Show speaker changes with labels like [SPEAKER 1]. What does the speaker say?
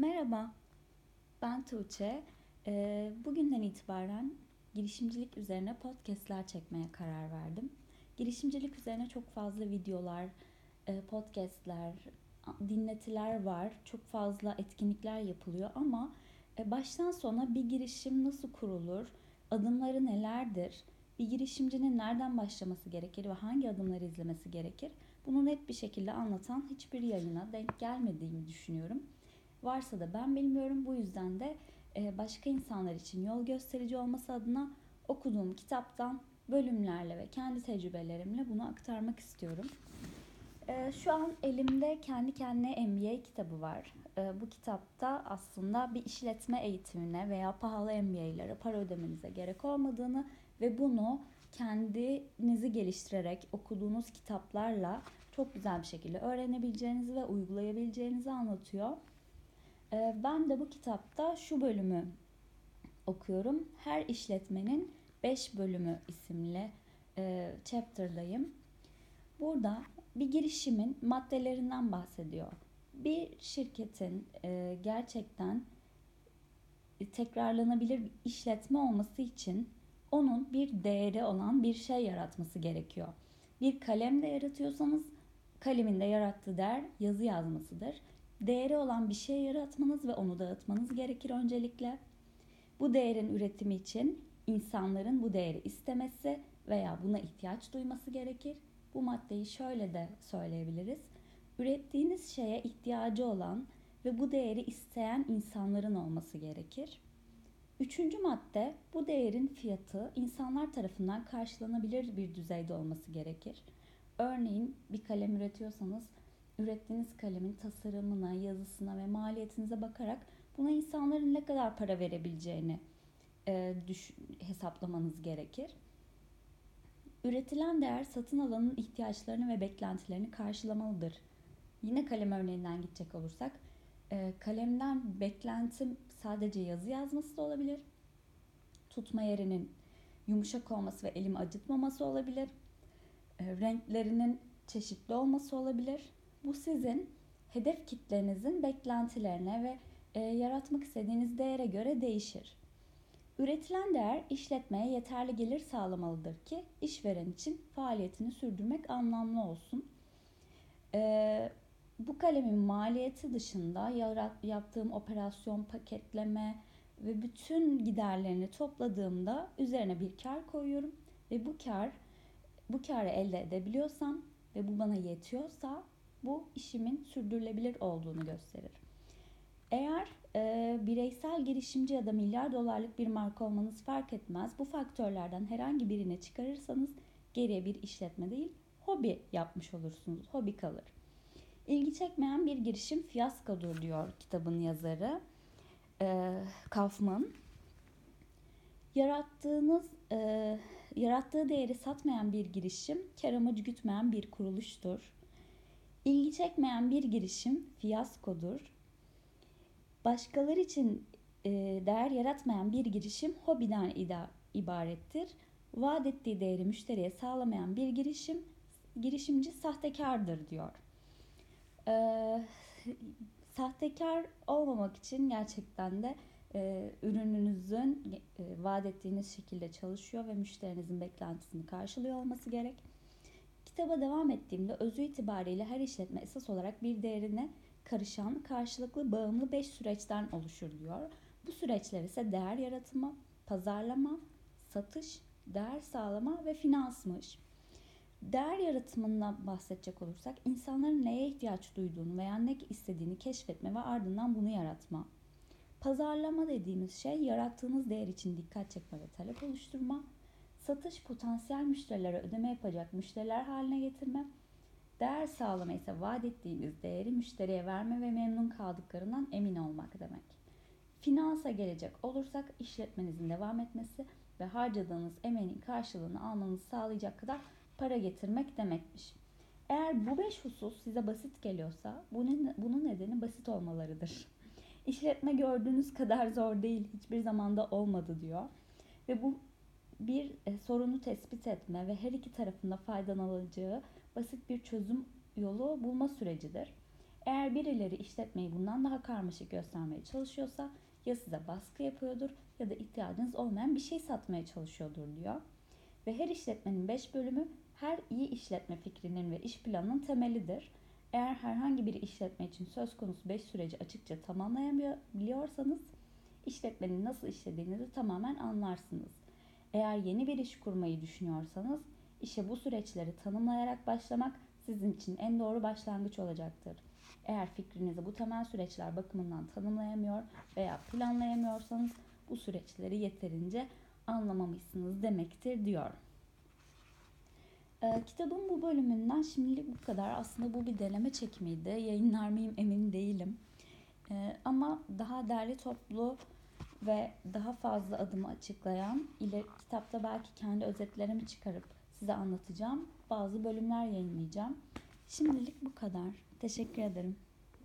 [SPEAKER 1] Merhaba, ben Tuğçe. Ee, bugünden itibaren girişimcilik üzerine podcastler çekmeye karar verdim. Girişimcilik üzerine çok fazla videolar, e, podcastler, dinletiler var. Çok fazla etkinlikler yapılıyor ama e, baştan sona bir girişim nasıl kurulur, adımları nelerdir, bir girişimcinin nereden başlaması gerekir ve hangi adımları izlemesi gerekir? Bunu net bir şekilde anlatan hiçbir yayına denk gelmediğimi düşünüyorum. Varsa da ben bilmiyorum. Bu yüzden de e, başka insanlar için yol gösterici olması adına okuduğum kitaptan bölümlerle ve kendi tecrübelerimle bunu aktarmak istiyorum. E, şu an elimde kendi kendine MBA kitabı var. E, bu kitapta aslında bir işletme eğitimine veya pahalı MBA'lere para ödemenize gerek olmadığını ve bunu kendinizi geliştirerek okuduğunuz kitaplarla çok güzel bir şekilde öğrenebileceğinizi ve uygulayabileceğinizi anlatıyor. Ee, ben de bu kitapta şu bölümü okuyorum. Her işletmenin 5 bölümü isimli e, chapter'dayım. Burada bir girişimin maddelerinden bahsediyor. Bir şirketin e, gerçekten tekrarlanabilir bir işletme olması için onun bir değeri olan bir şey yaratması gerekiyor. Bir kalem de yaratıyorsanız kalemin de yarattığı değer yazı yazmasıdır değeri olan bir şey yaratmanız ve onu dağıtmanız gerekir öncelikle. Bu değerin üretimi için insanların bu değeri istemesi veya buna ihtiyaç duyması gerekir. Bu maddeyi şöyle de söyleyebiliriz. Ürettiğiniz şeye ihtiyacı olan ve bu değeri isteyen insanların olması gerekir. Üçüncü madde bu değerin fiyatı insanlar tarafından karşılanabilir bir düzeyde olması gerekir. Örneğin bir kalem üretiyorsanız ürettiğiniz kalemin tasarımına, yazısına ve maliyetinize bakarak buna insanların ne kadar para verebileceğini e, düş- hesaplamanız gerekir. Üretilen değer satın alanın ihtiyaçlarını ve beklentilerini karşılamalıdır. Yine kalem örneğinden gidecek olursak, e, kalemden beklentim sadece yazı yazması da olabilir. Tutma yerinin yumuşak olması ve elimi acıtmaması olabilir. E, renklerinin çeşitli olması olabilir bu sizin hedef kitlenizin beklentilerine ve e, yaratmak istediğiniz değere göre değişir. Üretilen değer işletmeye yeterli gelir sağlamalıdır ki işveren için faaliyetini sürdürmek anlamlı olsun. E, bu kalemin maliyeti dışında yarat, yaptığım operasyon, paketleme ve bütün giderlerini topladığımda üzerine bir kar koyuyorum ve bu kar bu karı elde edebiliyorsam ve bu bana yetiyorsa bu işimin sürdürülebilir olduğunu gösterir. Eğer e, bireysel girişimci ya da milyar dolarlık bir marka olmanız fark etmez. Bu faktörlerden herhangi birine çıkarırsanız geriye bir işletme değil, hobi yapmış olursunuz. Hobi kalır. İlgi çekmeyen bir girişim fiyaskodur diyor kitabın yazarı e, Kaufman. Yarattığınız, e, yarattığı değeri satmayan bir girişim, kar amacı gütmeyen bir kuruluştur. İlgi çekmeyen bir girişim fiyaskodur. Başkaları için e, değer yaratmayan bir girişim hobiden ibarettir. Vaat ettiği değeri müşteriye sağlamayan bir girişim girişimci sahtekardır diyor. Ee, sahtekar olmamak için gerçekten de e, ürününüzün e, vaat ettiğiniz şekilde çalışıyor ve müşterinizin beklentisini karşılıyor olması gerek. Kitaba devam ettiğimde özü itibariyle her işletme esas olarak bir değerine karışan karşılıklı bağımlı 5 süreçten oluşur diyor. Bu süreçler ise değer yaratımı, pazarlama, satış, değer sağlama ve finansmış. Değer yaratımından bahsedecek olursak insanların neye ihtiyaç duyduğunu veya ne istediğini keşfetme ve ardından bunu yaratma. Pazarlama dediğimiz şey yarattığınız değer için dikkat çekme ve talep oluşturma satış potansiyel müşterilere ödeme yapacak müşteriler haline getirme, değer sağlama ise vaat ettiğiniz değeri müşteriye verme ve memnun kaldıklarından emin olmak demek. Finansa gelecek olursak işletmenizin devam etmesi ve harcadığınız emeğin karşılığını almanızı sağlayacak kadar para getirmek demekmiş. Eğer bu beş husus size basit geliyorsa bunun, bunun nedeni basit olmalarıdır. İşletme gördüğünüz kadar zor değil, hiçbir zamanda olmadı diyor. Ve bu bir e, sorunu tespit etme ve her iki tarafında faydalanacağı basit bir çözüm yolu bulma sürecidir. Eğer birileri işletmeyi bundan daha karmaşık göstermeye çalışıyorsa ya size baskı yapıyordur ya da ihtiyacınız olmayan bir şey satmaya çalışıyordur diyor. Ve her işletmenin 5 bölümü her iyi işletme fikrinin ve iş planının temelidir. Eğer herhangi bir işletme için söz konusu 5 süreci açıkça tamamlayabiliyorsanız işletmenin nasıl işlediğini de tamamen anlarsınız. Eğer yeni bir iş kurmayı düşünüyorsanız işe bu süreçleri tanımlayarak başlamak sizin için en doğru başlangıç olacaktır. Eğer fikrinizi bu temel süreçler bakımından tanımlayamıyor veya planlayamıyorsanız bu süreçleri yeterince anlamamışsınız demektir diyor. Ee, kitabın bu bölümünden şimdilik bu kadar. Aslında bu bir deneme çekimiydi. Yayınlar mıyım emin değilim. Ee, ama daha derli toplu ve daha fazla adımı açıklayan, ileri kitapta belki kendi özetlerimi çıkarıp size anlatacağım bazı bölümler yayınlayacağım. Şimdilik bu kadar. Teşekkür ederim.